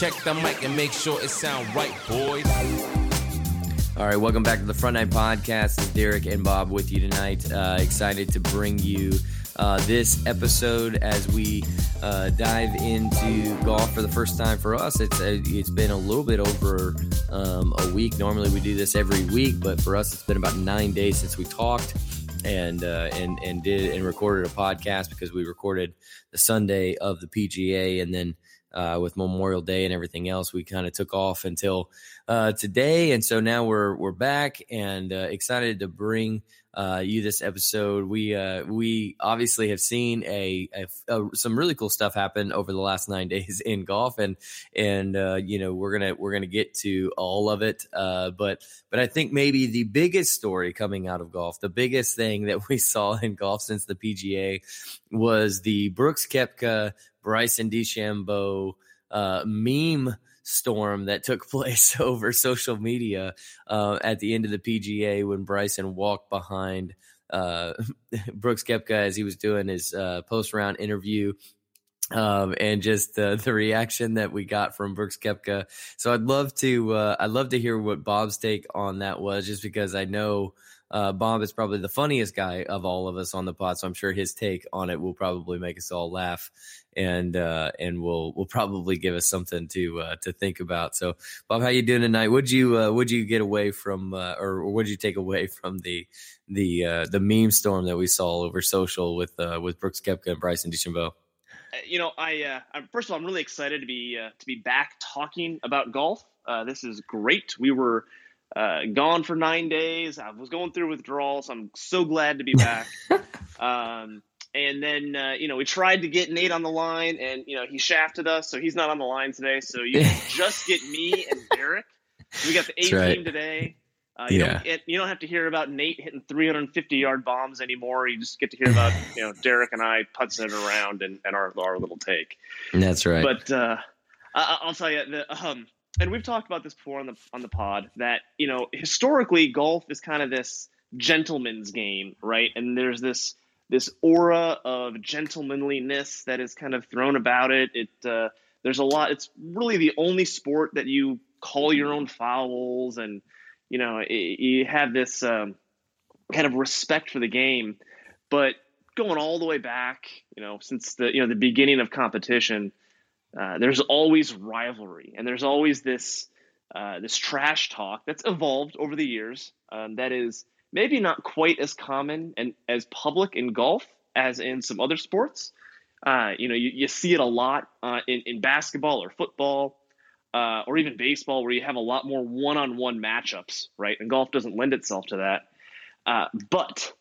Check the mic and make sure it sound right, boys. All right, welcome back to the Front Nine Podcast. It's Derek and Bob with you tonight. Uh, excited to bring you uh, this episode as we uh, dive into golf for the first time for us. It's a, it's been a little bit over um, a week. Normally we do this every week, but for us it's been about nine days since we talked and uh, and and did and recorded a podcast because we recorded the Sunday of the PGA and then uh, with Memorial Day and everything else, we kind of took off until uh, today, and so now we're we're back and uh, excited to bring uh, you this episode. We uh, we obviously have seen a, a, a, some really cool stuff happen over the last nine days in golf, and and uh, you know we're gonna we're gonna get to all of it. But but I think maybe the biggest story coming out of golf, the biggest thing that we saw in golf since the PGA was the Brooks Koepka Bryson DeChambeau uh, meme storm that took place over social media uh, at the end of the PGA when Bryson walked behind uh, Brooks Koepka as he was doing his uh, post round interview. Um, and just the the reaction that we got from Brooks Koepka. So I'd love to uh, I'd love to hear what Bob's take on that was, just because I know uh, Bob is probably the funniest guy of all of us on the pod, so I'm sure his take on it will probably make us all laugh, and uh, and will will probably give us something to uh, to think about. So, Bob, how you doing tonight? Would you uh, would you get away from, uh, or would you take away from the the uh, the meme storm that we saw over social with uh, with Brooks Koepka and Bryson DeChambeau? You know, I uh, I'm, first of all, I'm really excited to be uh, to be back talking about golf. Uh, this is great. We were uh, gone for nine days. I was going through withdrawals. I'm so glad to be back. um, and then uh, you know we tried to get Nate on the line, and you know he shafted us, so he's not on the line today. So you just get me and Derek. We got the A right. team today. Uh, you, Yeah. don't, you don't have to hear about Nate hitting 350 yard bombs anymore. You just get to hear about you know Derek and I putzing it around and, and our our little take. That's right. But uh, I, I'll tell you, the, um, and we've talked about this before on the on the pod that you know historically golf is kind of this gentleman's game, right? And there's this this aura of gentlemanliness that is kind of thrown about it. It uh, there's a lot. It's really the only sport that you call your own fouls, and you know it, you have this um, kind of respect for the game. But going all the way back, you know, since the you know the beginning of competition, uh, there's always rivalry, and there's always this uh, this trash talk that's evolved over the years. Um, that is maybe not quite as common and as public in golf as in some other sports. Uh, you know, you, you see it a lot uh, in, in basketball or football uh, or even baseball, where you have a lot more one-on-one matchups, right? And golf doesn't lend itself to that. Uh, but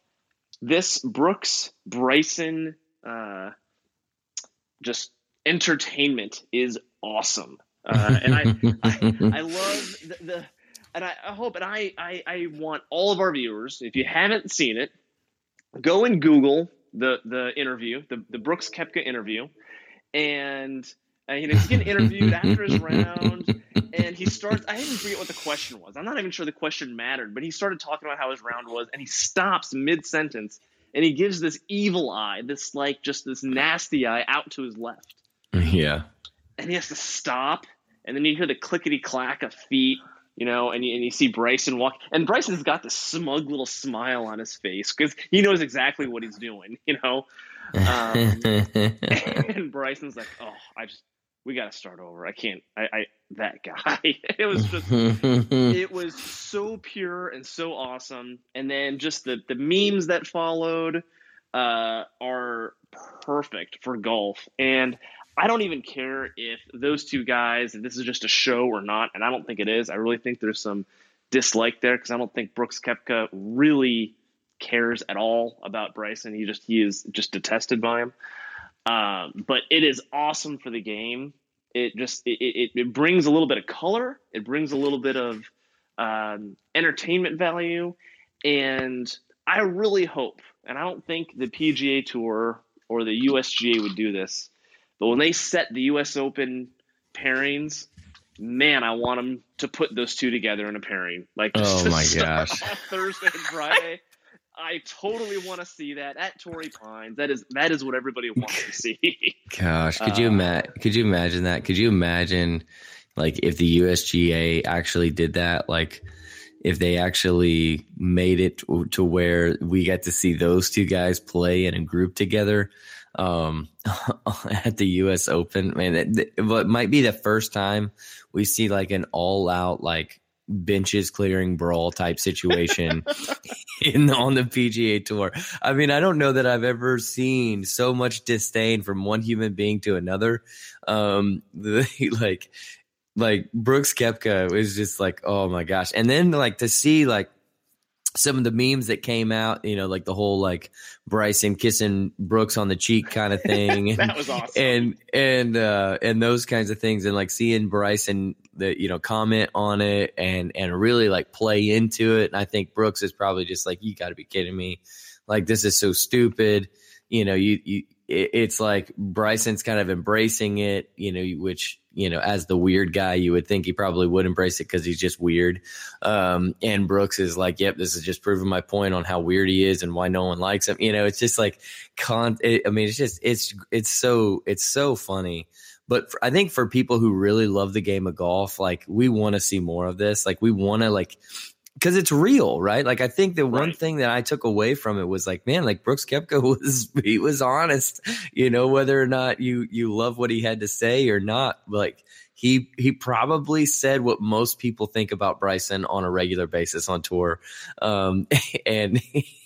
this Brooks Bryson uh, just entertainment is awesome, uh, and I, I I love the, the and I, I hope and I, I I want all of our viewers, if you haven't seen it, go and Google the the interview, the the Brooks Koepka interview, and uh, you know he's getting interviewed after his round, and he starts. I didn't even forget what the question was. I'm not even sure the question mattered, but he started talking about how his round was, and he stops mid sentence, and he gives this evil eye, this like just this nasty eye out to his left yeah. and he has to stop, and then you hear the clickety clack of feet, you know, and you, and you see Bryson walk, and Bryson's got this smug little smile on his face because he knows exactly what he's doing, you know. Um, and Bryson's like, "Oh, I just we got to start over. I can't. I, I that guy. it was just it was so pure and so awesome. And then just the the memes that followed uh, are perfect for golf. And I don't even care if those two guys, if this is just a show or not. And I don't think it is. I really think there's some dislike there because I don't think Brooks Koepka really cares at all about Bryson. He just he is just detested by him. Um, but it is awesome for the game. It just it, it, it brings a little bit of color. It brings a little bit of um, entertainment value, and I really hope. And I don't think the PGA Tour or the USGA would do this, but when they set the US Open pairings, man, I want them to put those two together in a pairing. Like just Oh my gosh. Thursday and Friday. I totally want to see that at Torrey Pines. That is that is what everybody wants to see. Gosh, could you Uh, imagine? Could you imagine that? Could you imagine, like, if the USGA actually did that? Like, if they actually made it to, to where we get to see those two guys play in a group together um, at the U.S. Open, man, it, it, might be the first time we see like an all-out like benches clearing brawl type situation in on the PGA Tour. I mean, I don't know that I've ever seen so much disdain from one human being to another. Um, the, like, like Brooks Koepka was just like, oh my gosh, and then like to see like some of the memes that came out, you know, like the whole like Bryson kissing Brooks on the cheek kind of thing. that was awesome. and and uh and those kinds of things and like seeing Bryson the you know comment on it and and really like play into it and I think Brooks is probably just like you got to be kidding me like this is so stupid you know you you it's like Bryson's kind of embracing it you know which you know as the weird guy you would think he probably would embrace it because he's just weird. Um and Brooks is like yep this is just proving my point on how weird he is and why no one likes him. You know it's just like con it, I mean it's just it's it's so it's so funny. But for, I think for people who really love the game of golf, like we want to see more of this. Like we want to like because it's real, right? Like I think the one thing that I took away from it was like, man, like Brooks Koepka was he was honest, you know, whether or not you you love what he had to say or not, like he he probably said what most people think about Bryson on a regular basis on tour, um, and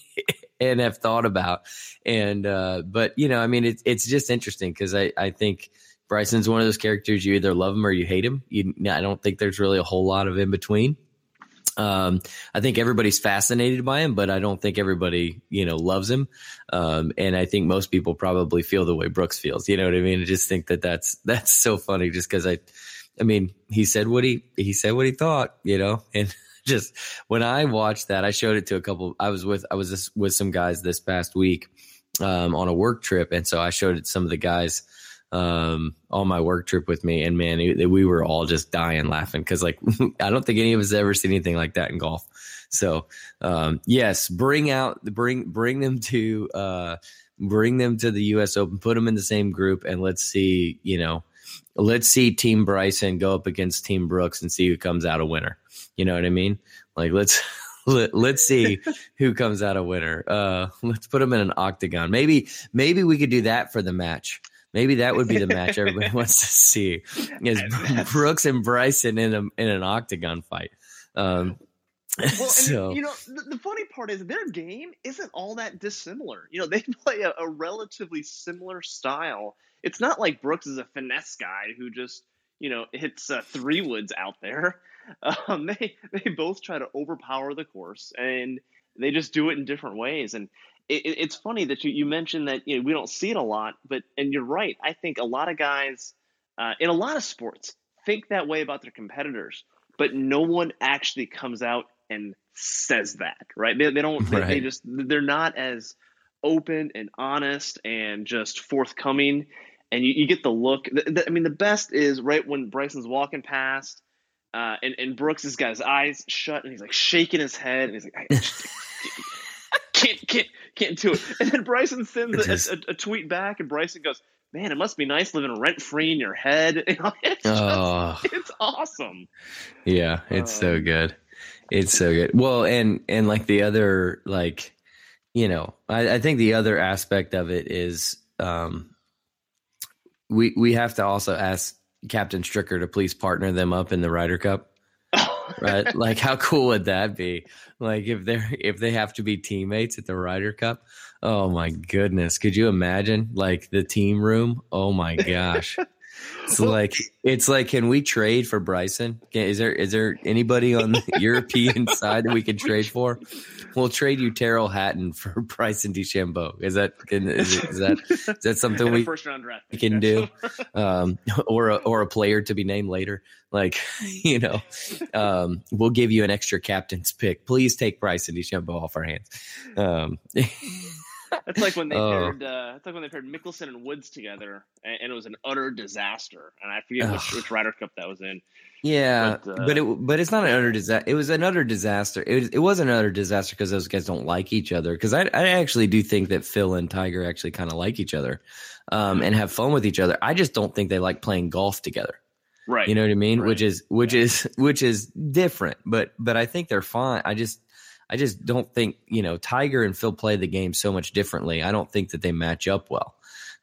and have thought about, and uh, but you know, I mean, it's it's just interesting because I I think. Bryson's one of those characters you either love him or you hate him. You, I don't think there's really a whole lot of in between. Um, I think everybody's fascinated by him, but I don't think everybody, you know, loves him. Um, and I think most people probably feel the way Brooks feels. You know what I mean? I just think that that's that's so funny, just because I, I mean, he said what he he said what he thought, you know, and just when I watched that, I showed it to a couple. I was with I was just with some guys this past week um, on a work trip, and so I showed it to some of the guys um on my work trip with me. And man it, we were all just dying laughing because like i don't think any of us ever seen anything like that in golf. So um yes bring out bring bring them to uh bring them to the us open put them in the same group and let's see you know let's see team bryson go up against team brooks and see who comes out a winner. You know what i mean? Like let's let, let's see who comes out a winner. Uh let's put them in an octagon. Maybe maybe we could do that for the match Maybe that would be the match everybody wants to see is Brooks and Bryson in a in an octagon fight. Um, Well, and you know, the, the funny part is their game isn't all that dissimilar. You know, they play a, a relatively similar style. It's not like Brooks is a finesse guy who just, you know, hits uh, three woods out there. Um, they they both try to overpower the course, and they just do it in different ways. And it, it- it's funny that you, you mentioned that you know we don't see it a lot, but and you're right. I think a lot of guys uh, in a lot of sports think that way about their competitors, but no one actually comes out and says that, right? They, they don't. They, they just they're not as open and honest and just forthcoming. And you, you get the look. The, the- I mean, the best is right when Bryson's walking past, uh, and and Brooks has got his eyes shut and he's like shaking his head and he's like, I can't can't can't do it. And then Bryson sends a, is- a, a tweet back, and Bryson goes, "Man, it must be nice living rent free in your head." It's just, oh it's awesome. yeah, it's so Um, good. It's so good. Well, and and like the other like, you know, I, I think the other aspect of it is um we we have to also ask Captain Stricker to please partner them up in the Ryder Cup. Right? like how cool would that be? Like if they're if they have to be teammates at the Ryder Cup. Oh my goodness. Could you imagine like the team room? Oh my gosh. It's like it's like can we trade for Bryson? Is there is there anybody on the European side that we can trade for? We'll trade you Tyrrell Hatton for Bryson DeChambeau. Is that can, is, it- is that is that something we first round draft pick, can do? um, or a, or a player to be named later. Like you know, um, we'll give you an extra captain's pick. Please take Bryson DeChambeau off our hands. Um, That's like when they Oh. paired. Uh, that's like when they paired Mickelson and Woods together, and, and it was an utter disaster. And I forget which, Ugh. which Ryder Cup that was in. Yeah, But, uh, but it but it's not an utter disaster. It was an utter disaster. It was, it was an utter disaster because those guys don't like each other. Because I I actually do think that Phil and Tiger actually kind of like each other, um, and have fun with each other. I just don't think they like playing golf together. Right. You know what I mean? Right. Which is which is which is different. But but I think they're fine. I just I just don't think you know Tiger and Phil play the game so much differently. I don't think that they match up well.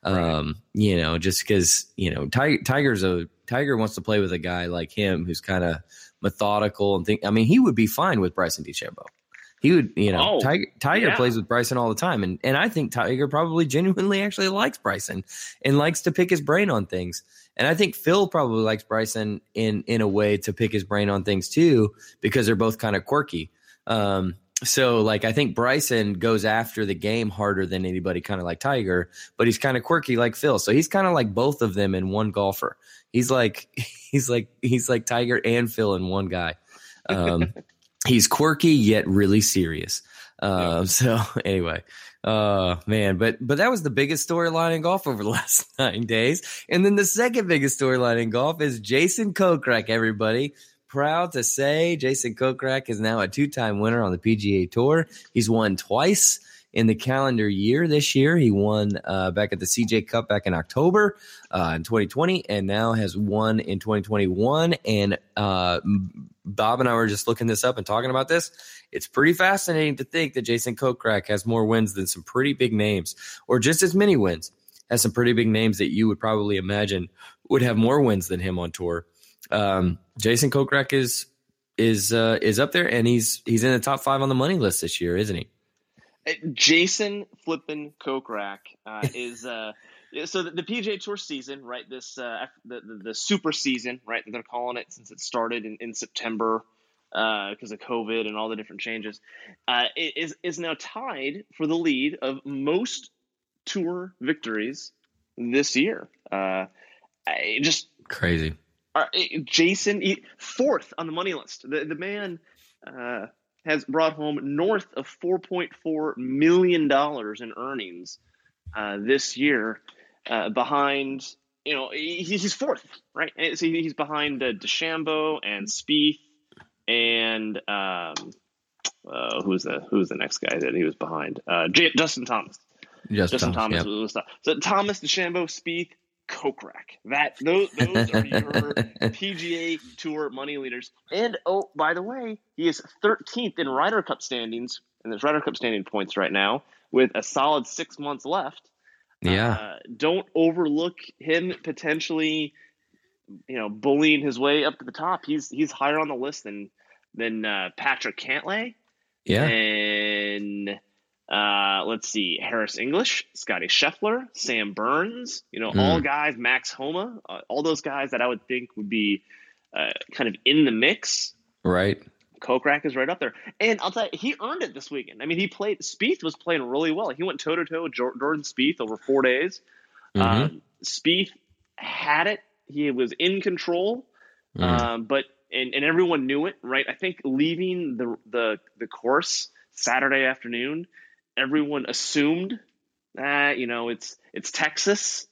Right. Um, you know, just because you know Tiger, Tiger's a Tiger wants to play with a guy like him who's kind of methodical and think. I mean, he would be fine with Bryson DeChambeau. He would, you know, Oh, Tiger Tiger yeah. plays with Bryson all the time, and and I think Tiger probably genuinely actually likes Bryson and likes to pick his brain on things. And I think Phil probably likes Bryson in in a way to pick his brain on things too, because they're both kind of quirky. Um, so like I think Bryson goes after the game harder than anybody, kind of like Tiger, but he's kind of quirky like Phil. So he's kind of like both of them in one golfer. He's like he's like he's like Tiger and Phil in one guy. Um, he's quirky yet really serious. Um, so anyway, uh, man, but but that was the biggest storyline in golf over the last nine days. And then the second biggest storyline in golf is Jason Kokrak. Everybody proud to say Jason Kokrak is now a two-time winner on the PGA Tour. He's won twice in the calendar year this year. He won uh, back at the CJ Cup back in October uh, in 2020, and now has won in 2021. And uh, Bob and I were just looking this up and talking about this. It's pretty fascinating to think that Jason Kokrak has more wins than some pretty big names, or just as many wins as some pretty big names that you would probably imagine would have more wins than him on tour. Um, Jason Kokrak is is uh, is up there, and he's he's in the top five on the money list this year, isn't he? Uh, Jason Flippin Kokrak uh, is uh, so the, the PGA Tour season, right? This uh, the, the the super season, right? That they're calling it since it started in, in September because of COVID and all the different changes, uh, is is now tied for the lead of most tour victories this year. Uh, I just Crazy. Uh, Jason fourth on the money list. The the man uh, has brought home north of four point four million dollars in earnings uh, this year, uh, behind you know he, he's fourth, right? And so he's behind uh, DeChambeau and Spieth and um, uh, who's the who's the next guy that he was behind? Uh, J- Justin Thomas. Just Justin Thomas, Thomas yeah. was top. So Thomas, DeChambeau, Spieth, Kokrak. That those those are your PGA Tour money leaders. And oh, by the way, he is 13th in Ryder Cup standings, and there's Ryder Cup standing points right now with a solid six months left. yeah. Uh, don't overlook him potentially, you know, bullying his way up to the top. He's he's higher on the list than than uh, Patrick Cantlay yeah. and uh, let's see, Harris English, Scotty Scheffler, Sam Burns, you know, all guys, Max Homa, uh, all those guys that I would think would be uh, kind of in the mix. Right. Kokrak is right up there, and I'll tell you, he earned it this weekend. I mean, he played. Spieth was playing really well. He went toe to toe with Jordan Spieth over four days. Mhm. Um, Spieth had it. He was in control, Mm. um, but and, and everyone knew it, right? I think leaving the the the course Saturday afternoon, everyone assumed that you know it's it's Texas.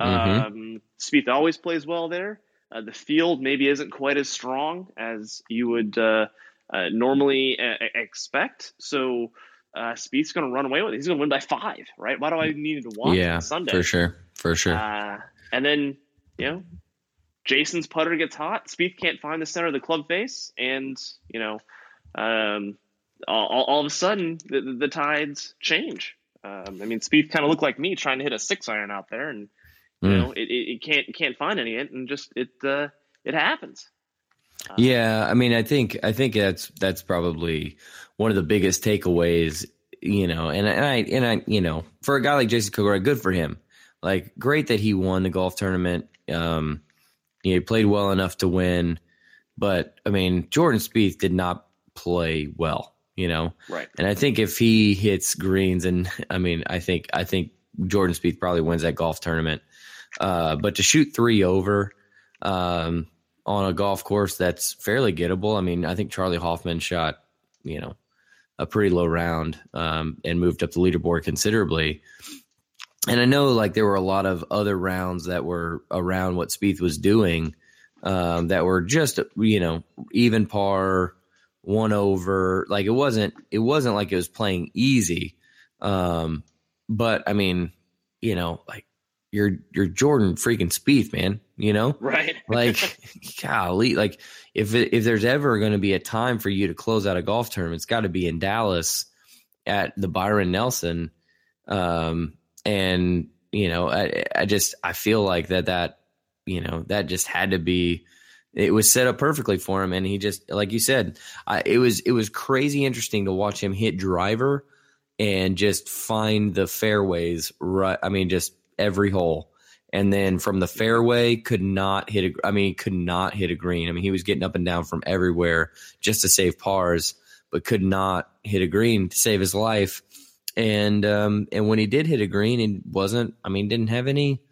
Mhm. Um, Spieth always plays well there. Uh, the field maybe isn't quite as strong as you would uh, uh, normally uh, expect. So uh, Spieth's going to run away with it. He's going to win by five, right? Why do I need to watch yeah. on Sunday? For sure. For sure. Uh, and then, you know, Jason's putter gets hot. Spieth can't find the center of the club face, and you know, um, all, all, all of a sudden the, the, tides change. Um, I mean, Spieth kind of looked like me trying to hit a six iron out there, and you Mm. know, it, it, it can't can't find any, it, and just it uh, it happens. Yeah, I mean, I think I think that's that's probably one of the biggest takeaways, you know. And, and I and I, you know, for a guy like Jason Kokrak, good for him. Like, great that he won the golf tournament. Um, you know, he played well enough to win, but I mean, Jordan Spieth did not play well, you know. Right. And I think if he hits greens, and I mean, I think I think Jordan Spieth probably wins that golf tournament. Uh, but to shoot three over um, on a golf course that's fairly gettable, I mean, I think Charley Hoffman shot, you know, a pretty low round um, and moved up the leaderboard considerably. And I know like there were a lot of other rounds that were around what Spieth was doing um, that were just you know even par, one over. Like it wasn't it wasn't like it was playing easy. Um, but I mean, you know, like you're you're Jordan freaking Spieth, man. You know, right? like, golly, like if it, if there's ever going to be a time for you to close out a golf tournament, it's got to be in Dallas at the Byron Nelson. Um, and you know, I, I just I feel like that that you know that just had to be it was set up perfectly for him. And he just like you said I, it was it was crazy interesting to watch him hit driver and just find the fairways right i mean just every hole. And then from the fairway could not hit a i mean could not hit a green. I mean he was getting up and down from everywhere just to save pars but could not hit a green to save his life. And um and when he did hit a green it wasn't i mean didn't have any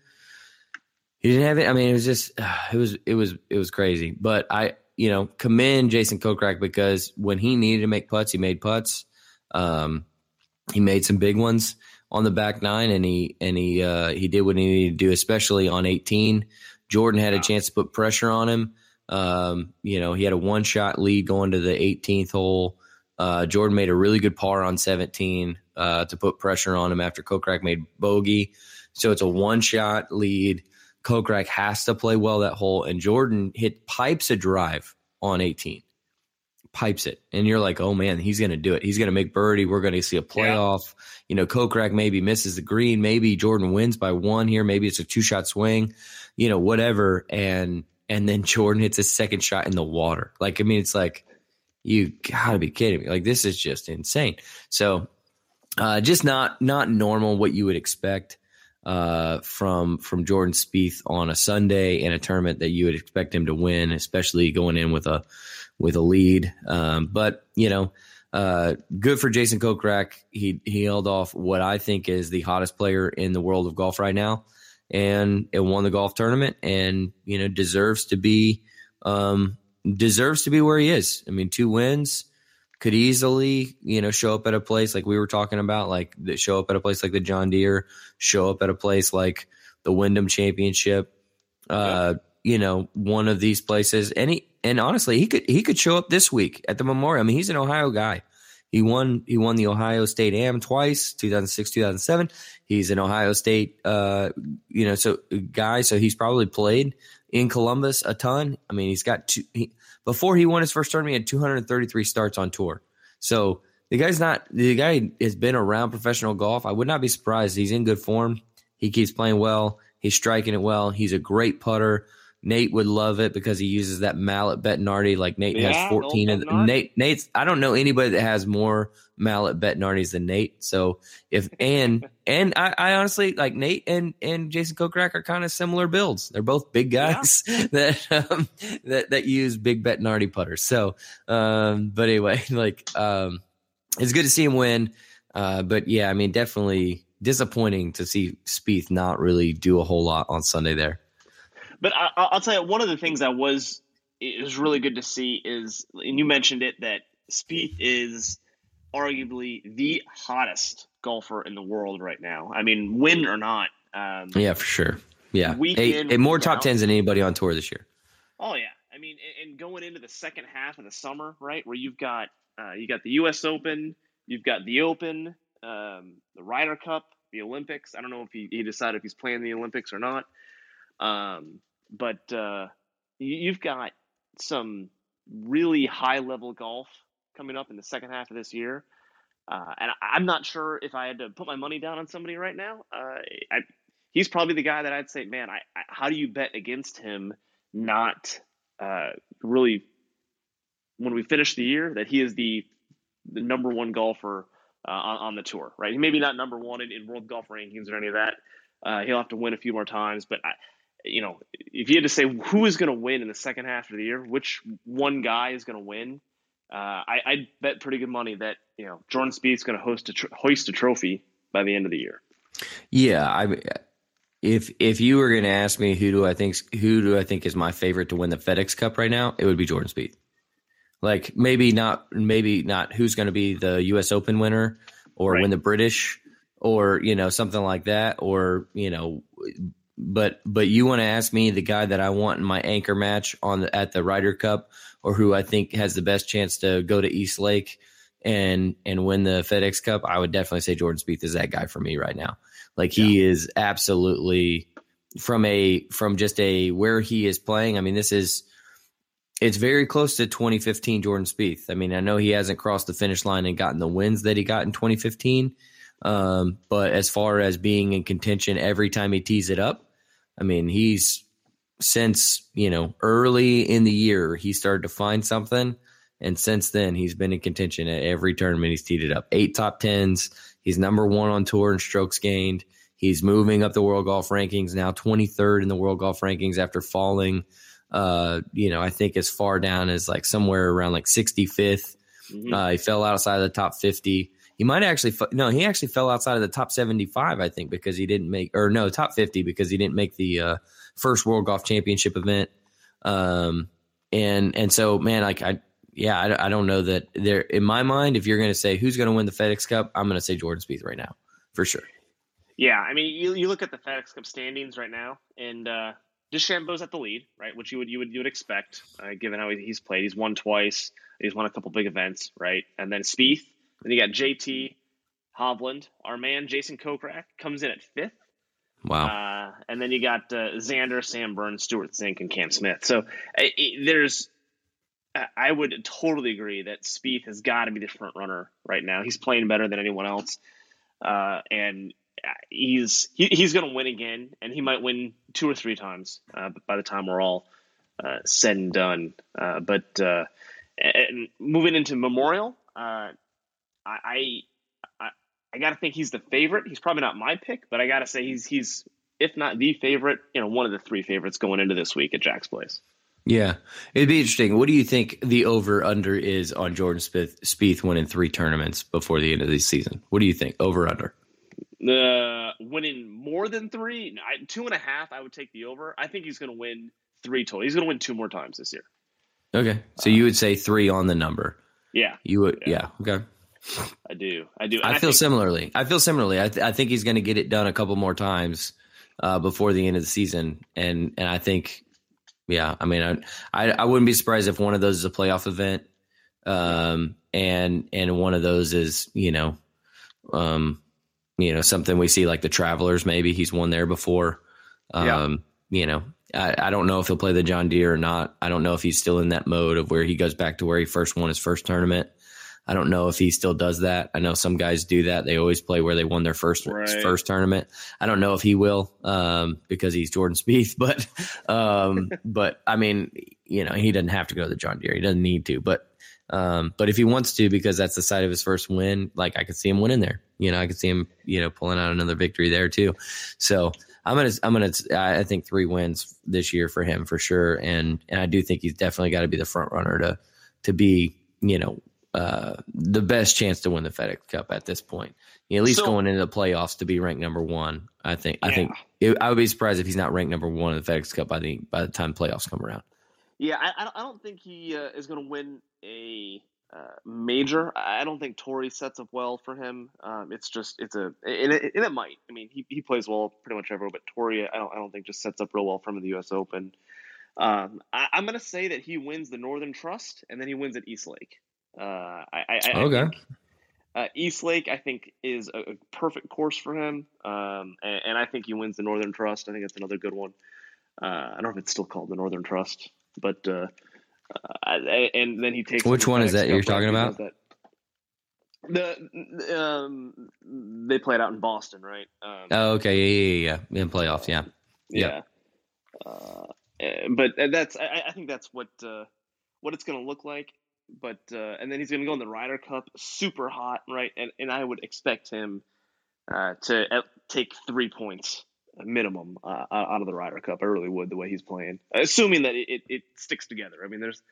he didn't have it. I mean, it was just it was it was it was crazy. But I you know commend Jason Kokrak because when he needed to make putts, he made putts. Um, he made some big ones on the back nine, and he and he uh, he did what he needed to do, especially on eighteen. Jordan had a chance to put pressure on him. Um, you know, he had a one shot lead going to the 18th hole. Uh, Jordan made a really good par on 17 uh, to put pressure on him after Kokrak made bogey. So it's a one shot lead. Kokrak has to play well that hole, and Jordan hit pipes a drive on 18, pipes it, and you're like, oh man, he's going to do it. He's going to make birdie. We're going to see a playoff. Yeah. You know, Kokrak maybe misses the green, maybe Jordan wins by one here, maybe it's a two shot swing, you know, whatever, and and then Jordan hits a second shot in the water. Like, I mean, it's like you got to be kidding me. Like, this is just insane. So, uh, just not not normal what you would expect uh, from from Jordan Spieth on a Sunday in a tournament that you would expect him to win, especially going in with a with a lead. Um, but you know, uh, good for Jason Kokrak. He he held off what I think is the hottest player in the world of golf right now, and it won the golf tournament, and you know deserves to be um, deserves to be where he is. I mean, two wins could easily, you know, show up at a place like we were talking about, like show up at a place like the John Deere, show up at a place like the Wyndham Championship, uh, yeah. you know, one of these places. And he, and honestly, he could he could show up this week at the Memorial. I mean, he's an Ohio guy. He won he won the Ohio State Am twice, 2006, 2007. He's an Ohio State uh, you know, so guy, so he's probably played in Columbus a ton. I mean, he's got two he, before he won his first tournament, he had 233 starts on tour. So the guy's not the guy has been around professional golf. I would not be surprised. He's in good form. He keeps playing well. He's striking it well. He's a great putter. Nate would love it because he uses that mallet Bettinardi. Like Nate yeah, has 14 of the, Nate Nate's I don't know anybody that has more mallet Bettinardis than Nate. So if and and I, I, honestly like Nate and and Jason Kokrak are kind of similar builds. They're both big guys yeah. that um, that that use big Bettinardi putters. So um but anyway, like um it's good to see him win. Uh but yeah, I mean definitely disappointing to see Spieth not really do a whole lot on Sunday there. But I, will tell you, one of the things that was it was really good to see is, and you mentioned it, that Spieth is arguably the hottest golfer in the world right now. I mean, win or not. Um, yeah, for sure. Yeah, eight, more top out. tens than anybody on tour this year. Oh yeah, I mean, and going into the second half of the summer, right, where you've got uh, you got the U.S. Open, you've got the Open, um, the Ryder Cup, the Olympics. I don't know if he, he decided if he's playing the Olympics or not. Um, but uh, you've got some really high level golf coming up in the second half of this year. Uh, and I'm not sure if I had to put my money down on somebody right now. Uh, I, he's probably the guy that I'd say, man, I, I how do you bet against him not uh, really when we finish the year that he is the the number one golfer uh, on, on, the tour, right? He maybe not number one in, in, world golf rankings or any of that. Uh, he'll have to win a few more times, but I, you know, if you had to say who is going to win in the second half of the year, which one guy is going to win, uh, I, I'd bet pretty good money that you know Jordan is going to host a tr- hoist a trophy by the end of the year. Yeah, I if if you were going to ask me who do I think who do I think is my favorite to win the FedEx Cup right now, it would be Jordan Spieth. Like maybe not, maybe not who's going to be the U.S. Open winner or Right. win the British or you know something like that or you know, but but you want to ask me the guy that I want in my anchor match on the, at the Ryder Cup or who I think has the best chance to go to East Lake and and win the FedEx Cup, I would definitely say Jordan Spieth is that guy for me right now. Like he is absolutely from a from just a where he is playing. I mean, this is it's very close to 2015 Jordan Spieth. I mean, I know he hasn't crossed the finish line and gotten the wins that he got in 2015, um, but as far as being in contention every time he tees it up, I mean, he's since you know early in the year he started to find something, and since then he's been in contention at every tournament he's teed it up. Eight top tens. He's number one on tour in strokes gained. He's moving up the world golf rankings now, 23rd in the world golf rankings after falling. Uh, you know, I think as far down as like somewhere around like 65th. Mhm. Uh, he fell outside of the top 50. He might actually, no, he actually fell outside of the top 75, I think, because he didn't make, or no, top 50 because he didn't make the uh, first World Golf Championship event. Um, and and so, man, like I, yeah, I, I don't know that there. In my mind, if you're going to say who's going to win the FedEx Cup, I'm going to say Jordan Spieth right now for sure. Yeah, I mean, you, you look at the FedEx Cup standings right now, and uh, DeChambeau's at the lead, right? Which you would you would you would expect, uh, given how he's played. He's won twice. He's won a couple big events, right? And then Spieth. Then you got JT Hovland. Our man Jason Kokrak comes in at fifth. Wow. Uh, and then you got uh, Xander, Sam Burns, Stewart Cink, and Cam Smith. So i i there's, I- would totally agree that Spieth has got to be the front runner right now. He's playing better than anyone else, uh, and uh, he's he, he's going to win again, and he might win two or three times uh, by the time we're all uh, said and done. Uh, but uh, and moving into Memorial, uh, I. I I got to think he's the favorite. He's probably not my pick, but I got to say he's he's if not the favorite, you know, one of the three favorites going into this week at Jack's Place. Yeah, it'd be interesting. What do you think the over under is on Jordan Spieth, Spieth winning three tournaments before the end of the season? What do you think over under? The uh, winning more than three, two and a half, I would take the over. I think he's going to win three total. He's going to win two more times this year. Okay, so you would say three on the number. Yeah, You would, yeah. Okay, I do. I do. And I feel think- similarly. I feel similarly. I, th- I think he's going to get it done a couple more times uh, before the end of the season, and and I think, yeah. I mean, I, I I wouldn't be surprised if one of those is a playoff event, um, and and one of those is you know, um, you know something we see like the Travelers. Maybe he's won there before. Um, You know, I, I don't know if he'll play the John Deere or not. I don't know if he's still in that mode of where he goes back to where he first won his first tournament. I don't know if he still does that. I know some guys do that. They always play where they won their first Right. first tournament. I don't know if he will um, because he's Jordan Spieth, but um, but I mean, you know, he doesn't have to go to the John Deere. He doesn't need to, but um, but if he wants to, because that's the site of his first win, like I could see him winning there. You know, I could see him, you know, pulling out another victory there too. So I'm gonna, I'm gonna, I think three wins this year for him for sure, and and I do think he's definitely got to be the front runner to to be, you know, uh, the best chance to win the FedEx Cup at this point. You know, at least So- going into the playoffs to be ranked number one. I think. I think it, I would be surprised if he's not ranked number one in the FedEx Cup by the by the time playoffs come around. Yeah, I, I don't- think he uh, is going to win a uh, major. I don't think Torrey sets up well for him. Um, it's just it's a and it, and it might. I mean, he, he plays well pretty much everywhere, but Torrey I don't I don't think just sets up real well for him in the U.S. Open. Um, I, I'm going to say that he wins the Northern Trust and then he wins at East Lake. Uh, I, I, I Okay. think, uh, East Lake, I think, is a, a perfect course for him, um, and, and I think he wins the Northern Trust. I think that's another good one. Uh, I don't know if it's still called the Northern Trust, but uh, uh, I- and then he takes. Which one is that you're talking about? that. The um, they played out in Boston, right? Um, Oh, okay, yeah, yeah, yeah. In playoffs, yeah. yeah. Uh, eh, but that's I, I think that's what uh, what it's going to look like. But uh, and then he's going to go in the Ryder Cup, super hot, right? And and I would expect him uh, to uh, take three points minimum uh, out of the Ryder Cup. I really would the way he's playing, assuming that it, it, it sticks together. I mean, there's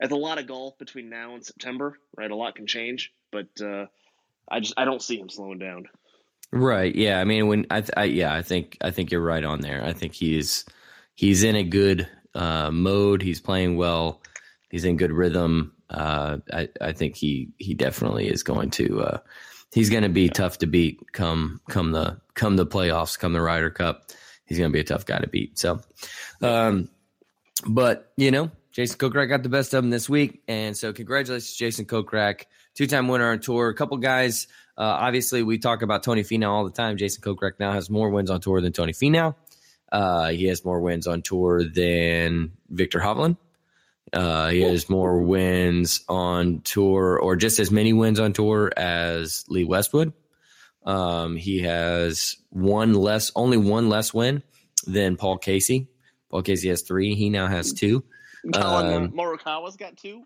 there's a lot of golf between now and September, right? A lot can change, but uh, I just I don't see him slowing down. Right. Yeah. I mean, when I, th- I, yeah, I think I think you're right on there. I think he's he's in a good uh, mode. He's playing well, he's in good rhythm. Uh, I, I think he he definitely is going to uh, he's going to be tough to beat come come the come the playoffs, come the Ryder Cup. He's going to be a tough guy to beat. So, um, but you know, Jason Kokrak got the best of him this week, and so congratulations, Jason Kokrak, two time winner on tour. A couple guys. Uh, obviously, we talk about Tony Finau all the time. Jason Kokrak now has more wins on tour than Tony Finau. Uh, he has more wins on tour than Viktor Hovland. Uh, he has more wins on tour, or just as many wins on tour as Lee Westwood. Um, he has one less, only one less win than Paul Casey. Paul Casey has three. He now has two. Collin um, Morikawa's got two.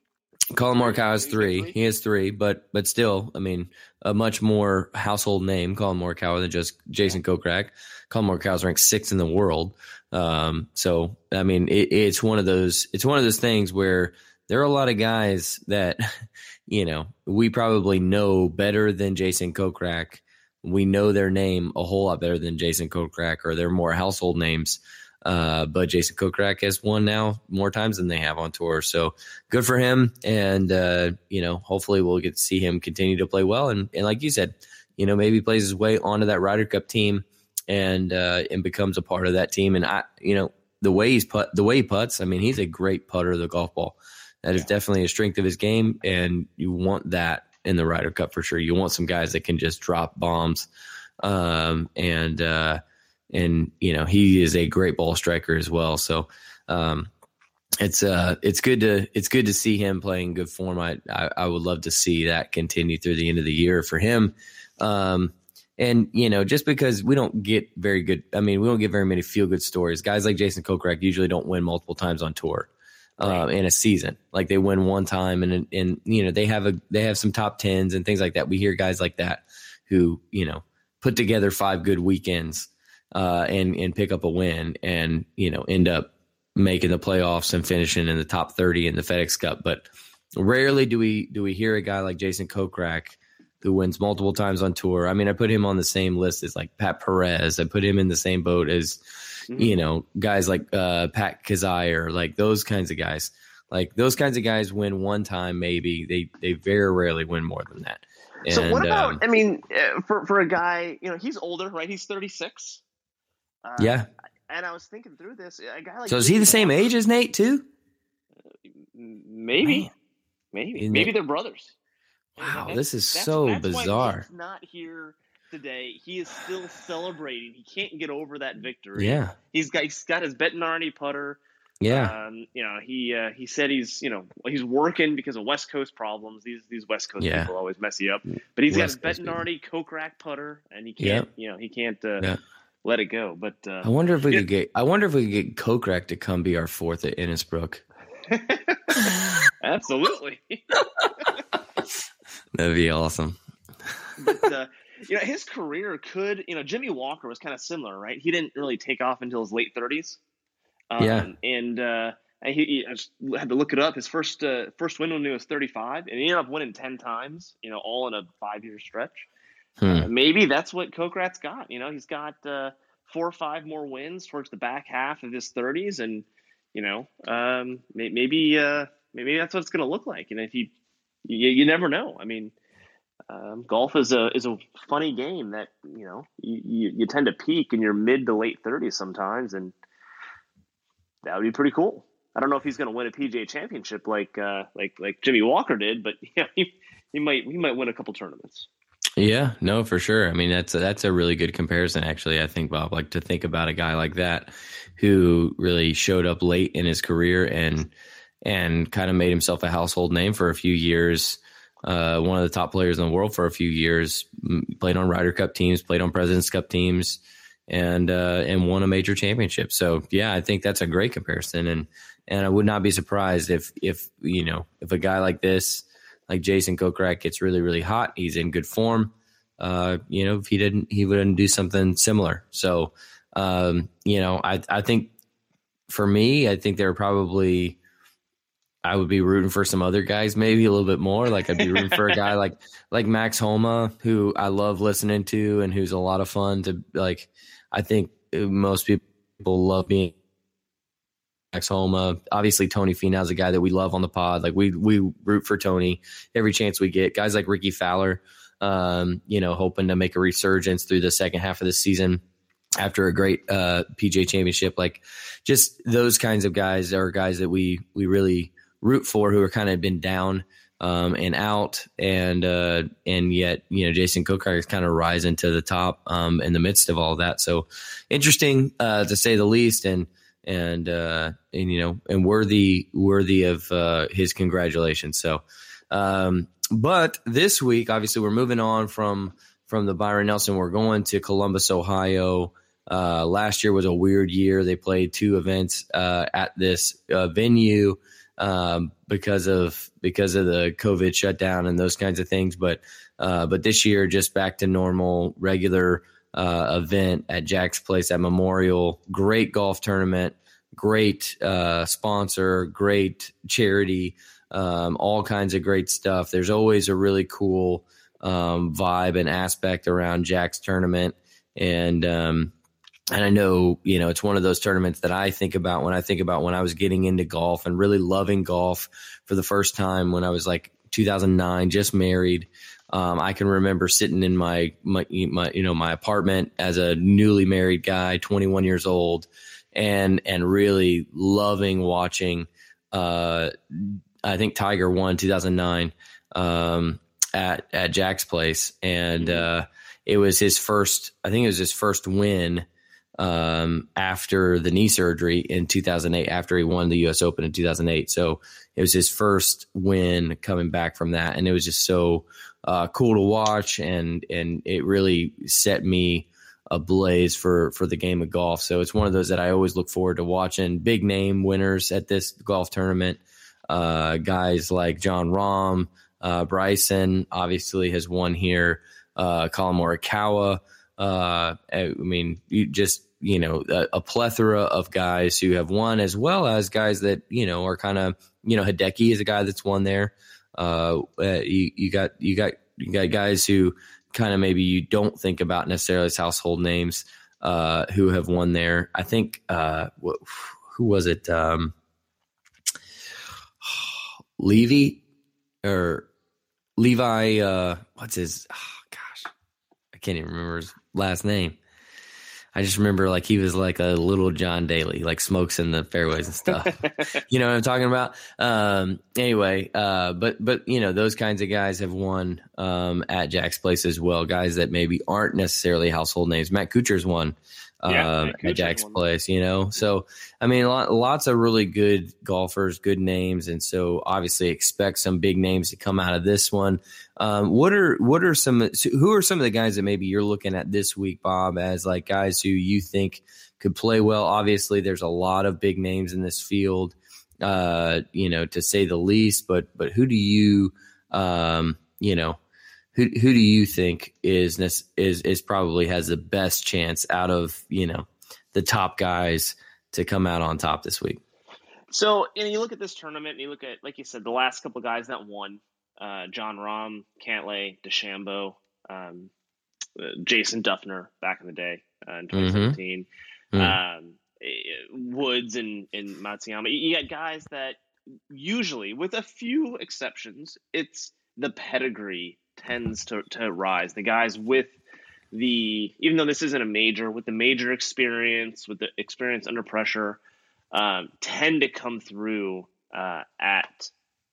Collin Morikawa has three. He has three, but but still, I mean, a much more household name, Collin Morikawa, than just Jason Kokrak. Collin Morikawa is ranked sixth in the world. Um, so I mean, it, it's one of those. It's one of those things where there are a lot of guys that, you know, we probably know better than Jason Kokrak. We know their name a whole lot better than Jason Kokrak, or they're more household names. Uh, but Jason Kokrak has won now more times than they have on tour. So good for him. And, uh, you know, hopefully we'll get to see him continue to play well. And, and like you said, you know, maybe plays his way onto that Ryder Cup team and, uh, and becomes a part of that team. And I, you know, the way he's put, the way he puts, I mean, he's a great putter of the golf ball. That is definitely a strength of his game. And you want that in the Ryder Cup for sure. You want some guys that can just drop bombs. Um, and, uh, and you know he is a great ball striker as well. So um, it's uh it's good to it's good to see him playing good form. I, I, I would love to see that continue through the end of the year for him. Um, and you know, just because we don't get very good, I mean, we don't get very many feel good stories. Guys like Jason Kokrak usually don't win multiple times on tour. Uh, in a season, like they win one time, and and you know they have a they have some top tens and things like that. We hear guys like that who you know put together five good weekends uh, and and pick up a win and you know end up making the playoffs and finishing in the top 30 in the FedEx Cup. But rarely do we do we hear a guy like Jason Kokrak who wins multiple times on tour. I mean, I put him on the same list as like Pat Perez. I put him in the same boat as mm-hmm. you know guys like uh, Pat Kizzire, like those kinds of guys. Like those kinds of guys win one time, maybe they they very rarely win more than that. And, so what about? Um, I mean, uh, for for a guy, you know, he's older, right? He's thirty six. Uh, yeah. And I was thinking through this. A guy like so is he the same age as Nate too? Maybe, Man. maybe, Isn't maybe it? they're brothers. Wow, this is so bizarre. not here today. He is still celebrating. He can't get over that victory. Yeah, he's got he's got his Bettinardi putter. Yeah, um, you know he uh, he said he's you know he's working because of West Coast problems. These these West Coast yeah. people always mess you up. But he's West got his Bettinardi Kokrak putter, and he can't yep. you know he can't uh, yeah let it go. But uh, I wonder if we could get. I wonder if we could get Kokrak to come be our fourth at Innisbrook. Absolutely. That'd be awesome. but uh, you know, his career could. You know, Jimmy Walker was kind of similar, right? He didn't really take off until his late thirties. Um, yeah, and. Uh, he, he had to look it up. His first uh, first win when he was 35, and he ended up winning 10 times. You know, all in a five year stretch. Hmm. Uh, maybe that's what Kokrak's got. You know, he's got uh, four or five more wins towards the back half of his 30s, and you know, um, maybe uh, maybe that's what it's going to look like. And if you, you, you never know. I mean, um, golf is a is a funny game that you know you, you, you tend to peak in your mid to late 30s sometimes, and that would be pretty cool. I don't know if he's going to win a PGA Championship like uh, like like Jimmy Walker did, but yeah, he, he might he might win a couple tournaments. Yeah, no, for sure. I mean, that's a, that's a really good comparison, actually. I think Bob, like to think about a guy like that who really showed up late in his career and and kind of made himself a household name for a few years. Uh, one of the top players in the world for a few years. Played on Ryder Cup teams, played on Presidents Cup teams, and uh, and won a major championship. So yeah, I think that's a great comparison, and and I would not be surprised if if you know if a guy like this like Jason Kokrak gets really, really hot. He's in good form. Uh, you know, if he didn't, he wouldn't do something similar. So, um, you know, I, I think for me, I think there are probably, I would be rooting for some other guys, maybe a little bit more. Like I'd be rooting for a guy like, like Max Homa, who I love listening to and who's a lot of fun to like, I think most people love being Max Homa. Obviously, Tony Finau's a guy that we love on the pod. Like we we root for Tony every chance we get. Guys like Rickie Fowler, um, you know, hoping to make a resurgence through the second half of the season after a great uh, PGA championship. Like just those kinds of guys are guys that we we really root for who are kind of been down um, and out, and uh, and yet you know Jason Kokrak is kind of rising to the top um, in the midst of all that. So interesting uh, to say the least, and and uh, and you know and worthy worthy of uh, his congratulations. So, um, but this week, obviously, we're moving on from from the Byron Nelson. We're going to Columbus, Ohio. Uh, last year was a weird year. They played two events uh, at this uh, venue um, because of because of the COVID shutdown and those kinds of things. But uh, but this year, just back to normal, regular uh, event at Jack's Place at Memorial. Great golf tournament, great uh, sponsor, great charity, um, all kinds of great stuff. There's always a really cool um, vibe and aspect around Jack's tournament, and um, and I know, you know, it's one of those tournaments that I think about when I think about when I was getting into golf and really loving golf for the first time when I was like 2009, just married. Um, I can remember sitting in my, my, my, you know, my apartment as a newly married guy, 21 years old, and and really loving watching. Uh, I think Tiger won 2009 um, at at Jack's place, and mm-hmm. uh, it was his first. I think it was his first win um, after the knee surgery in 2008, after he won the U.S. Open in 2008. So it was his first win coming back from that, and it was just so uh, cool to watch, and and it really set me ablaze for for the game of golf. So it's one of those that I always look forward to watching. Big name winners at this golf tournament, uh, guys like Jon Rahm, uh, Bryson obviously has won here. Uh, Collin Morikawa. Uh, I mean, you just you know a, a, plethora of guys who have won, as well as guys that you know are kind of you know Hideki is a guy that's won there. Uh, uh, you, you got you got you got guys who kind of maybe you don't think about necessarily as household names uh, who have won there. I think uh, who was it? Um, Levy or Levi? Uh, what's his? Oh, gosh, I can't even remember his last name. I just remember like he was like a little John Daly, like smokes in the fairways and stuff. you know what I'm talking about? Um, anyway, uh, but but you know those kinds of guys have won um, at Jack's Place as well. Guys that maybe aren't necessarily household names. Matt Kuchar's won yeah, um, at Jack's Place, you know. So I mean, lot, lots of really good golfers, good names, and so obviously expect some big names to come out of this one. Um, what are what are some who are some of the guys that maybe you're looking at this week, Bob, as like guys who you think could play well? Obviously, there's a lot of big names in this field, uh, you know, to say the least. But but who do you, um, you know, who who do you think is is is probably has the best chance out of you know the top guys to come out on top this week? So, and you look at this tournament, and you look at, like you said, the last couple guys that won uh, Jon Rahm, Cantlay, DeChambeau, um, uh, Jason Dufner back in the day uh, in 2017, mm-hmm. um, eh, Woods and, and Matsuyama. You got guys that usually, with a few exceptions, it's the pedigree tends to, to rise. The guys with the, even though this isn't a major, with the major experience, with the experience under pressure, um, tend to come through uh, at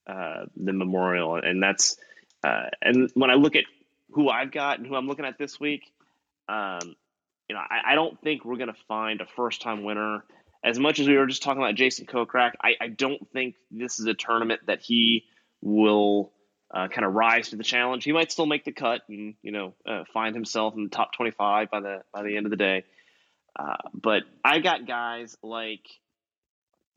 uh, the memorial, and that's uh, and when I look at who I've got and who I'm looking at this week, um, you know, I, I, don't think we're going to find a first time winner. As much as we were just talking about Jason Kokrak, I, I don't think this is a tournament that he will uh, kind of rise to the challenge. He might still make the cut and you know uh, find himself in the top 25 by the by the end of the day. Uh, but I got guys like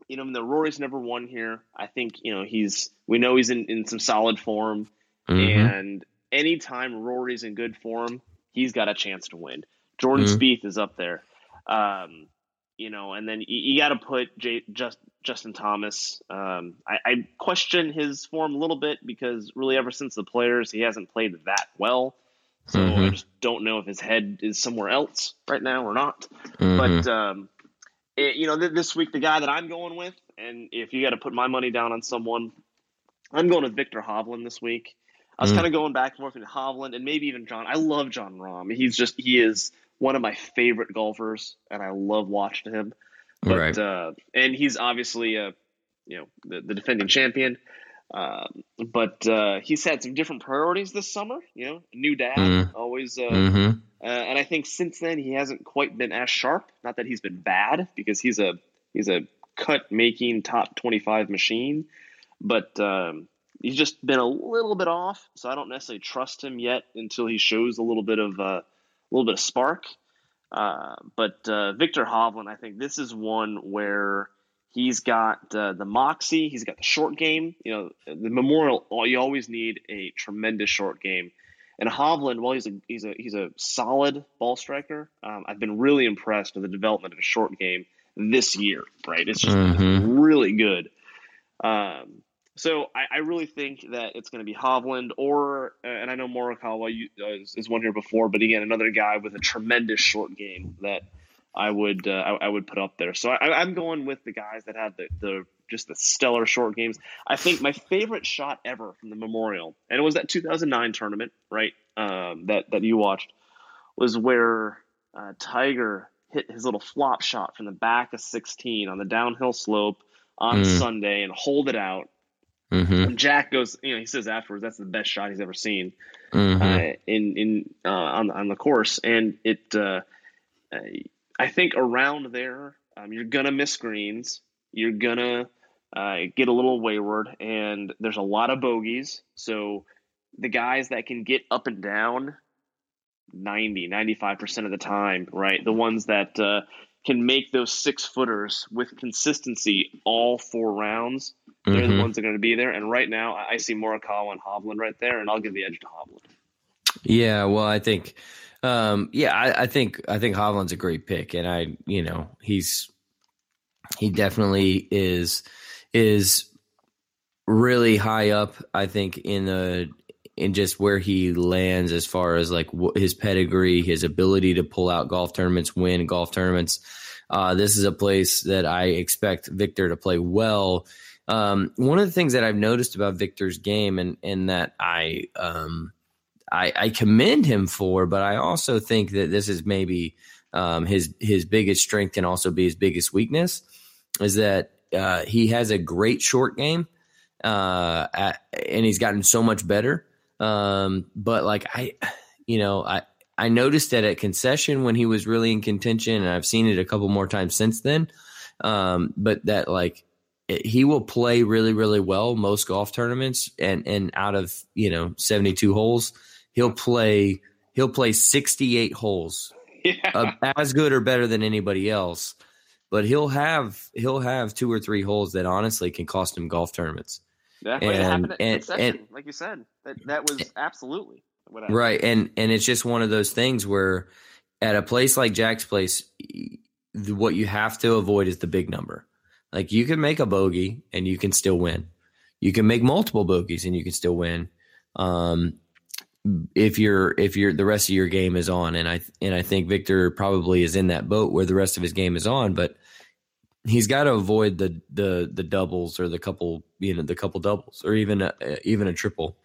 you know, the Rory's never won here. I think you know he's. We know he's in in some solid form, mm-hmm. and anytime Rory's in good form, he's got a chance to win. Jordan mm-hmm. Spieth is up there, um, you know, and then you, you got to put J, just Justin Thomas. Um, I, I question his form a little bit because really ever since the players, he hasn't played that well. So mm-hmm. I just don't know if his head is somewhere else right now or not. Mm-hmm. But um, it, you know, th- this week the guy that I'm going with, and if you got to put my money down on someone, I'm going with Viktor Hovland this week. I was Mm. kind of going back and forth with Hovland and maybe even Jon. I love Jon Rahm. He's just he is one of my favorite golfers, and I love watching him. But Right. uh, and he's obviously a you know the, the defending champion. Um, but uh, he's had some different priorities this summer. You know, new dad, Mm. always. Uh, hmm uh, and I think since then he hasn't quite been as sharp. Not that he's been bad, because he's a he's a cut making top twenty five machine, but um, he's just been a little bit off. So I don't necessarily trust him yet until he shows a little bit of uh, little bit of spark. Uh, but uh, Viktor Hovland, I think this is one where he's got uh, the moxie, he's got the short game. You know, the Memorial, you always need a tremendous short game. And Hovland, while he's a he's a he's a solid ball striker, um, I've been really impressed with the development of a short game this year. Right, it's just Mhm. really good. Um, so I, I really think that it's going to be Hovland or, uh, and I know Morikawa you, uh, is, is one here before, but again, another guy with a tremendous short game that I would uh, I, I would put up there. So I, I'm going with the guys that have the, the just the stellar short games. I think my favorite shot ever from the Memorial, and it was that 2009 tournament, right? Um, that that you watched was where uh, Tiger hit his little flop shot from the back of 16 on the downhill slope on Mm. Sunday and hold it out. Hmm And Jack goes, you know, he says afterwards that's the best shot he's ever seen hmm uh, in in uh, on on the course, and it. Uh, uh, I think around there, um, you're gonna miss greens. You're gonna uh, get a little wayward, and there's a lot of bogeys. So the guys that can get up and down 90, 95% of the time, right? The ones that uh, can make those six footers with consistency all four rounds, they're the Mhm. ones that are going to be there. And right now, I I see Morikawa and Hovland right there, and I'll give the edge to Hovland. Yeah, well, I think, um, yeah, I, I think I think Hovland's a great pick, and I, you know, he's he definitely is is really high up. I think in the in just where he lands as far as like wh- his pedigree, his ability to pull out golf tournaments, win golf tournaments. Uh, this is a place that I expect Viktor to play well. Um, one of the things that I've noticed about Viktor's game, and and that I um, I, I commend him for, but I also think that this is maybe um, his his biggest strength can also be his biggest weakness, is that uh, he has a great short game, uh, at, and he's gotten so much better. Um, but like I, you know, I I noticed that at concession when he was really in contention, and I've seen it a couple more times since then. Um, but that like it- he will play really really well most golf tournaments, and and out of you know seventy two holes he'll play he'll play 68 holes Yeah. uh, as good or better than anybody else but he'll have he'll have two or three holes that honestly can cost him golf tournaments Might And- happen at and- concession, like you said. That that was absolutely right and and it's just one of those things where at a place like jack's place what you have to avoid is the big number. Like you can make a bogey and you can still win. You can make multiple bogeys and you can still win. Um if you're if you're the rest of your game is on and i and i think Viktor probably is in that boat where the rest of his game is on but he's got to avoid the the the doubles or the couple you know the couple doubles or even a, even a triple.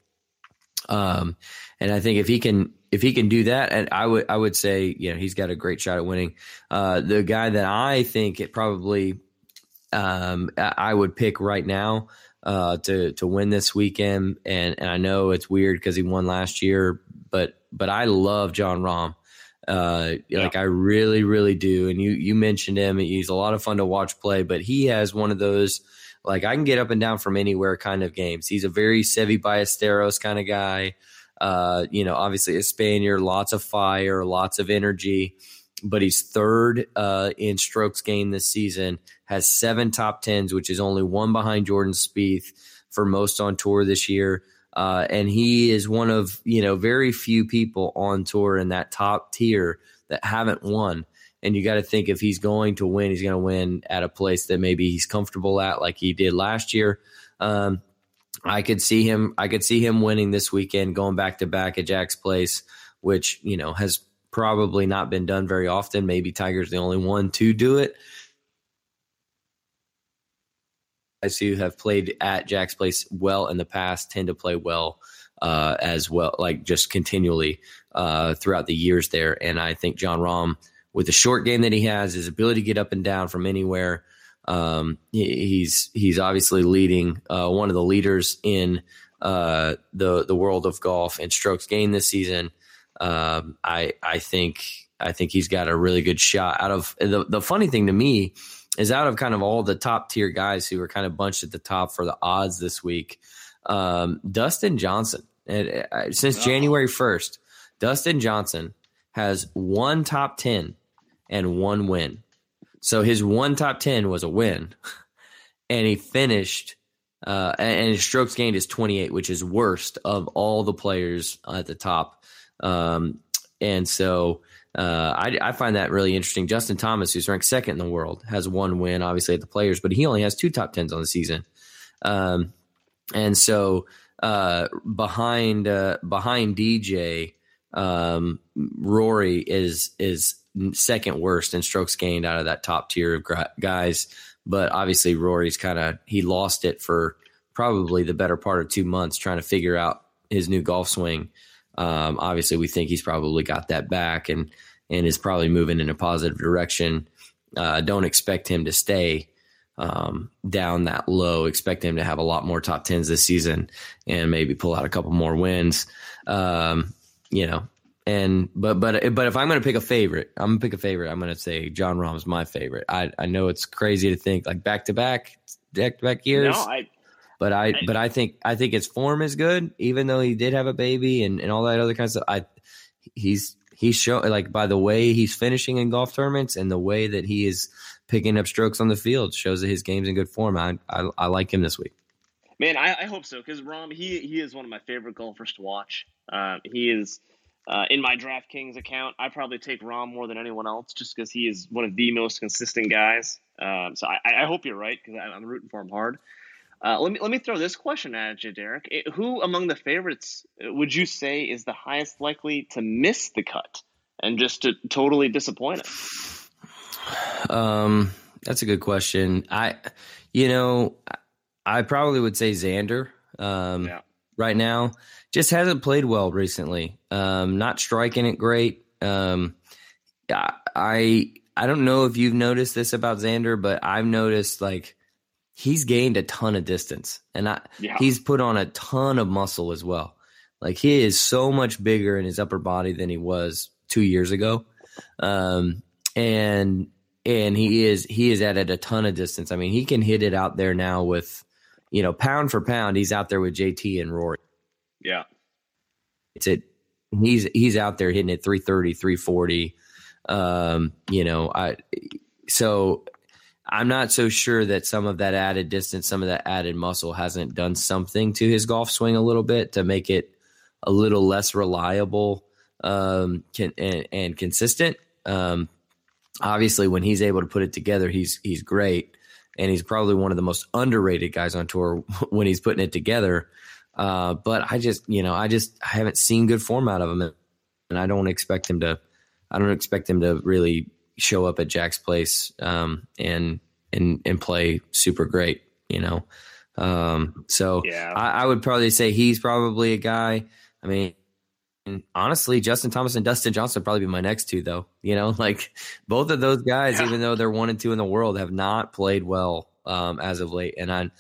Um and i think if he can if he can do that and i would i would say you know he's got a great shot at winning. Uh the guy that i think it probably um i would pick right now uh to to win this weekend. And and i know it's weird because he won last year but but i love Jon Rahm. Uh like i really really do and you you mentioned him he's a lot of fun to watch play but he has one of those like I can get up and down from anywhere kind of games. He's a very Seve Ballesteros kind of guy. Uh, you know, obviously a Spaniard, lots of fire, lots of energy, but he's third uh, in strokes gained this season, has seven top tens, which is only one behind Jordan Spieth for most on tour this year. Uh, and he is one of, you know, very few people on tour in that top tier that haven't won. And you got to think if he's going to win, he's going to win at a place that maybe he's comfortable at, like he did last year. Um, I could see him. I could see him winning this weekend, going back to back at Jack's place, which you know has probably not been done very often. Maybe Tiger's the only one to do it. Who have played at Jack's Place well in the past tend to play well uh, as well, like just continually uh, throughout the years there. And I think Jon Rahm, with the short game that he has, his ability to get up and down from anywhere, um, he, he's he's obviously leading uh, one of the leaders in uh, the the world of golf and strokes gained this season. Um, I I think I think he's got a really good shot. Out of the the funny thing to me is out of kind of all the top tier guys who are kind of bunched at the top for the odds this week. Um, Dustin Johnson, and, uh, since oh. January first, Dustin Johnson has one top ten and one win. So his one top ten was a win, and he finished. Uh, and his strokes gained is 28, which is worst of all the players at the top. Um, and so uh, I, I, find that really interesting. Justin Thomas, who's ranked second in the world, has one win, obviously, at the players, but he only has two top tens on the season. Um, and so uh, behind uh, behind DJ, um, Rory is is second worst in strokes gained out of that top tier of guys. But obviously, Rory's kind of he lost it for probably the better part of two months trying to figure out his new golf swing. Um, obviously, we think he's probably got that back and and is probably moving in a positive direction. Uh, don't expect him to stay um, down that low. Expect him to have a lot more top tens this season and maybe pull out a couple more wins. Um, you know, and but but but if I'm going to pick a favorite, I'm gonna pick a favorite. I'm going to say Jon Rahm's my favorite. I I know it's crazy to think like back to back back to back years. No, I but I, but I think I think his form is good, even though he did have a baby and, and all that other kind of stuff. I he's he's show like by the way he's finishing in golf tournaments and the way that he is picking up strokes on the field shows that his game's in good form. I I, I like him this week. Man, I, I hope so because Rahm he he is one of my favorite golfers to watch. Uh, he is uh, in my DraftKings account. I probably take Rahm more than anyone else just because he is one of the most consistent guys. Um, so I, I hope you're right because I'm rooting for him hard. Uh, let me let me throw this question at you, Derek. It, who among the favorites uh, would you say is the highest likely to miss the cut and just to totally disappoint us? Um, that's a good question. I, you know, I probably would say Xander. Um, yeah. right now, just hasn't played well recently. Um, not striking it great. Um, I I don't know if you've noticed this about Xander, but I've noticed like he's gained a ton of distance and I, yeah. he's put on a ton of muscle as well. Like he is so much bigger in his upper body than he was two years ago. Um, and, and he is, he is added a ton of distance. I mean, he can hit it out there now with, you know, pound for pound, he's out there with JT and Rory. Yeah. It's it. He's, he's out there hitting it 330, 340. Um, you know, I, so I'm not so sure that some of that added distance, some of that added muscle hasn't done something to his golf swing a little bit to make it a little less reliable um, can, and, and, consistent. Um, obviously, when he's able to put it together, he's he's great, and he's probably one of the most underrated guys on tour when he's putting it together. Uh, but I just, you know, I just I haven't seen good form out of him, and I don't expect him to. I don't expect him to really show up at Jack's place um, and and and play super great. You know, um, so yeah. I, I, would probably say he's probably a guy. I mean, honestly, Justin Thomas and Dustin Johnson probably be my next two, though. You know, like both of those guys, yeah. even though they're one and two in the world, have not played well um, as of late, and I.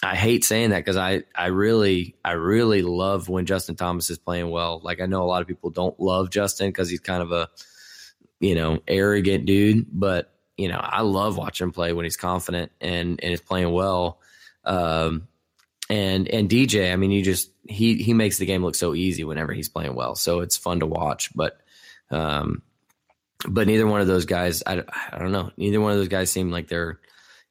I hate saying that because I, I really I really love when Justin Thomas is playing well. Like I know a lot of people don't love Justin because he's kind of a you know, arrogant dude, but you know, I love watching him play when he's confident and and is playing well. Um, and and DJ, I mean, you just he he makes the game look so easy whenever he's playing well, so it's fun to watch. But um, but neither one of those guys, I I don't know, neither one of those guys seem like they're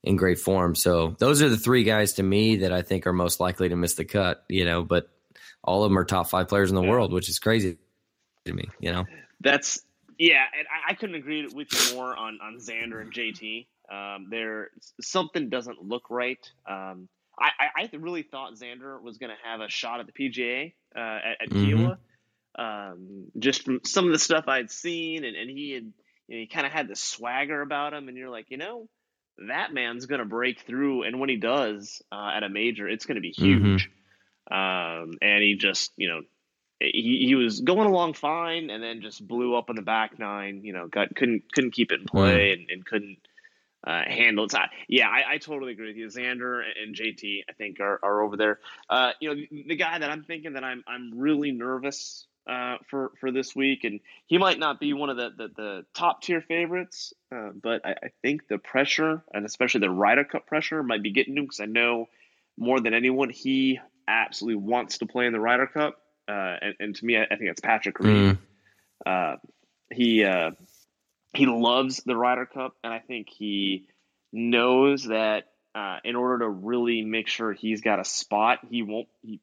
in great form. So those are the three guys to me that I think are most likely to miss the cut. You know, but all of them are top five players in the yeah. world, which is crazy to me. You know, that's yeah, and I, I, couldn't agree with you more on on Xander and JT. Um, there something doesn't look right. Um, I, I, really thought Xander was going to have a shot at the PGA uh, at, at mm-hmm. Kiawah. Um, just from some of the stuff I'd seen, and, and he had you know, he kind of had the swagger about him, and you're like, you know, that man's going to break through, and when he does uh, at a major, it's going to be Mm-hmm. huge. Um, and he just, you know, he, he was going along fine, and then just blew up on the back nine. You know, got couldn't couldn't keep it in play, and, and couldn't uh, handle it. Yeah, I, I totally agree with you. Xander and JT, I think, are, are over there. Uh, you know, the, the guy that I'm thinking that I'm I'm really nervous uh, for for this week, and he might not be one of the the, the top tier favorites, uh, but I, I think the pressure and especially the Ryder Cup pressure might be getting to him because I know more than anyone he absolutely wants to play in the Ryder Cup, uh, and, and to me, I, I think it's Patrick Reed. Mm. Uh, he uh, he loves the Ryder Cup, and I think he knows that uh, in order to really make sure he's got a spot, he won't. He,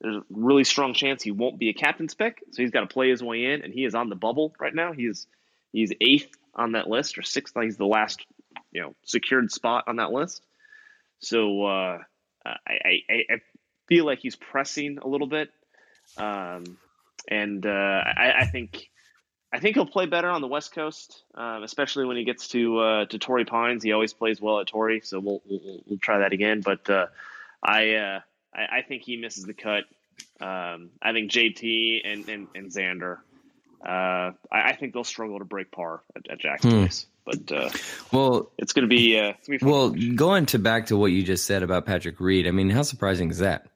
there's a really strong chance he won't be a captain's pick, so he's got to play his way in, and he is on the bubble right now. He's he's eighth on that list, or sixth. He's the last you know secured spot on that list. So uh, I, I I feel like he's pressing a little bit, um, and uh, I, I think I think he'll play better on the West Coast, um, especially when he gets to uh, to Torrey Pines. He always plays well at Torrey, so we'll we'll, we'll try that again. But uh, I, uh, I I think he misses the cut. Um, I think JT and and, and Xander. Uh, I, I think they'll struggle to break par at, at Jack's Hmm. place, but uh, Well, it's going to be uh, it's gonna be fun. Well, going to back to what you just said about Patrick Reed, I mean, how surprising is that?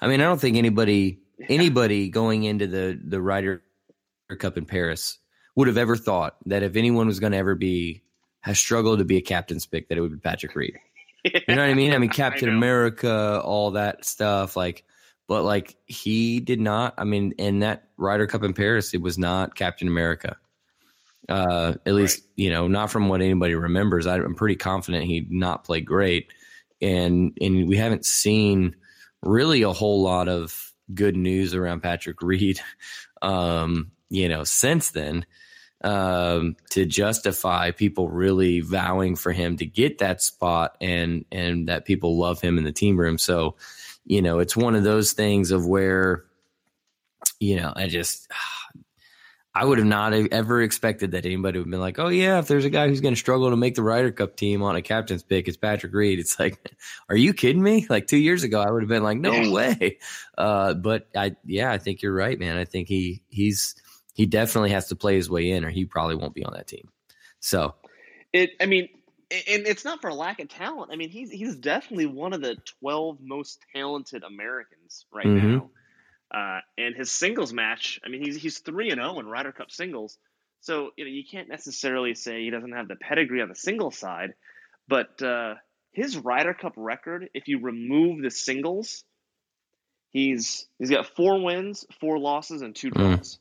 I mean, I don't think anybody anybody going into the the Ryder Cup in Paris would have ever thought that if anyone was going to ever be has struggled to be a captain's pick, that it would be Patrick Reed. You know what I mean? I mean, Captain know. America, all that stuff, like, but like he did not. I mean, in that Ryder Cup in Paris, it was not Captain America. Uh, at least you know, not from what anybody remembers. I, I'm pretty confident he not play great, and and we haven't seen really a whole lot of good news around Patrick Reed. Um, you know, since then um, to justify people really vowing for him to get that spot and and that people love him in the team room. So, you know, it's one of those things of where, you know, I just I would have not ever expected that anybody would have been like, oh yeah, if there's a guy who's going to struggle to make the Ryder Cup team on a captain's pick, it's Patrick Reed. It's like, are you kidding me? Like two years ago, I would have been like, no way. Uh, but I, yeah, I think you're right, man. I think he he's he definitely has to play his way in, or he probably won't be on that team. So It, I mean, and it's not for lack of talent. I mean, he's he's definitely one of the twelve most talented Americans right Mhm. now. Uh, and his singles match, I mean, he's he's three and zero in Ryder Cup singles. So you know, you can't necessarily say he doesn't have the pedigree on the singles side, but uh, his Ryder Cup record, if you remove the singles, he's he's got four wins, four losses, and two Mm. draws.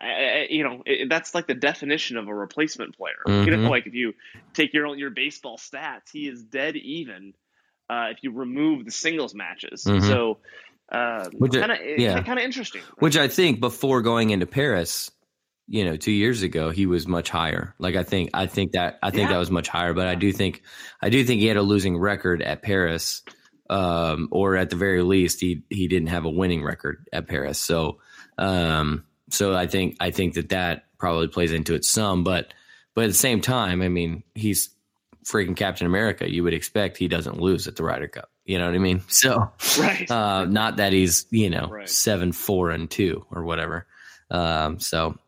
I, I, you know, it, that's like the definition of a replacement player. You know, Mhm. like if you take your your baseball stats, he is dead even uh, if you remove the singles matches. Mhm. So, uh, Which I- kind of yeah. kind of interesting. Which I think before going into Paris, you know, two years ago, he was much higher. Like I think, I think that, I think Yeah. that was much higher. But I do think, I do think he had a losing record at Paris, um, or at the very least, he he didn't have a winning record at Paris. So, um, so I think I think that that probably plays into it some. But but at the same time, I mean, he's freaking Captain America. You would expect he doesn't lose at the Ryder Cup. You know what I mean? So. right? Uh, not that he's you know Right. seven four and two or whatever. Um, so,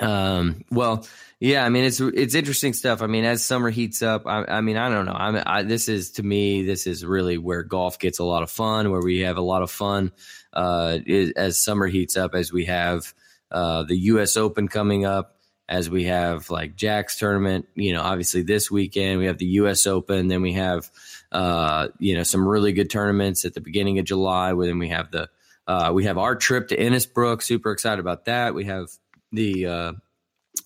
um, well, yeah. I mean, it's it's interesting stuff. I mean, as summer heats up, I, I mean, I don't know. I mean, I, this is to me, this is really where golf gets a lot of fun. Where we have a lot of fun uh, is, as summer heats up, as we have uh, the U.S. Open coming up. As we have like Jack's tournament, you know, obviously this weekend we have the U.S. Open, then we have uh, you know, some really good tournaments at the beginning of July. Where then we have the uh, we have our trip to Innisbrook. Super excited about that. We have the uh,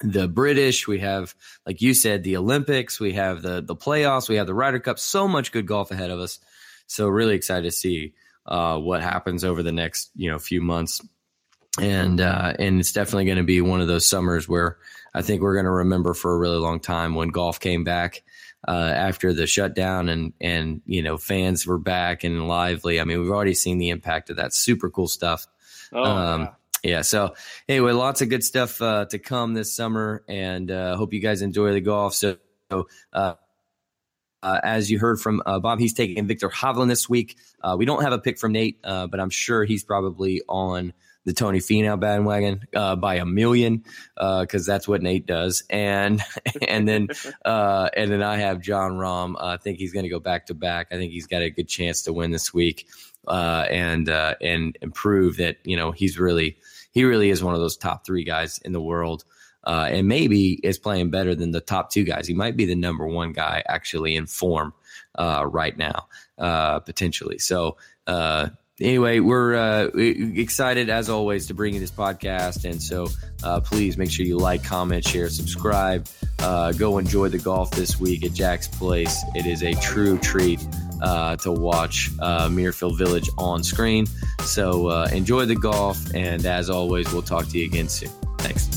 the British. We have, like you said, the Olympics. We have the the playoffs. We have the Ryder Cup. So much good golf ahead of us. So really excited to see uh, what happens over the next you know few months. And uh, and it's definitely going to be one of those summers where I think we're going to remember for a really long time when golf came back uh, after the shutdown and and you know fans were back and lively. I mean, we've already seen the impact of that. Super cool stuff. oh, um, yeah. Yeah. So anyway, lots of good stuff uh, to come this summer, and uh, hope you guys enjoy the golf. So uh, Uh, as you heard from uh, Bob, he's taking Viktor Hovland this week. Uh, we don't have a pick from Nate, uh, but I'm sure he's probably on the Tony Finau bandwagon uh, by a million because that's what Nate does. And and then and then I have Jon Rahm. I think he's going to go back to back. I think he's got a good chance to win this week and and and prove that you know he's really he really is one of those top three guys in the world uh, and maybe is playing better than the top two guys. He might be the number one guy actually in form uh, right now, uh, potentially. So, uh, anyway, we're uh, excited as always to bring you this podcast. And so uh, please make sure you like, comment, share, subscribe. go enjoy the golf this week at Jack's Place. It is a true treat. to watch Muirfield Village on screen. So enjoy the golf, and as always, we'll talk to you again soon. Thanks.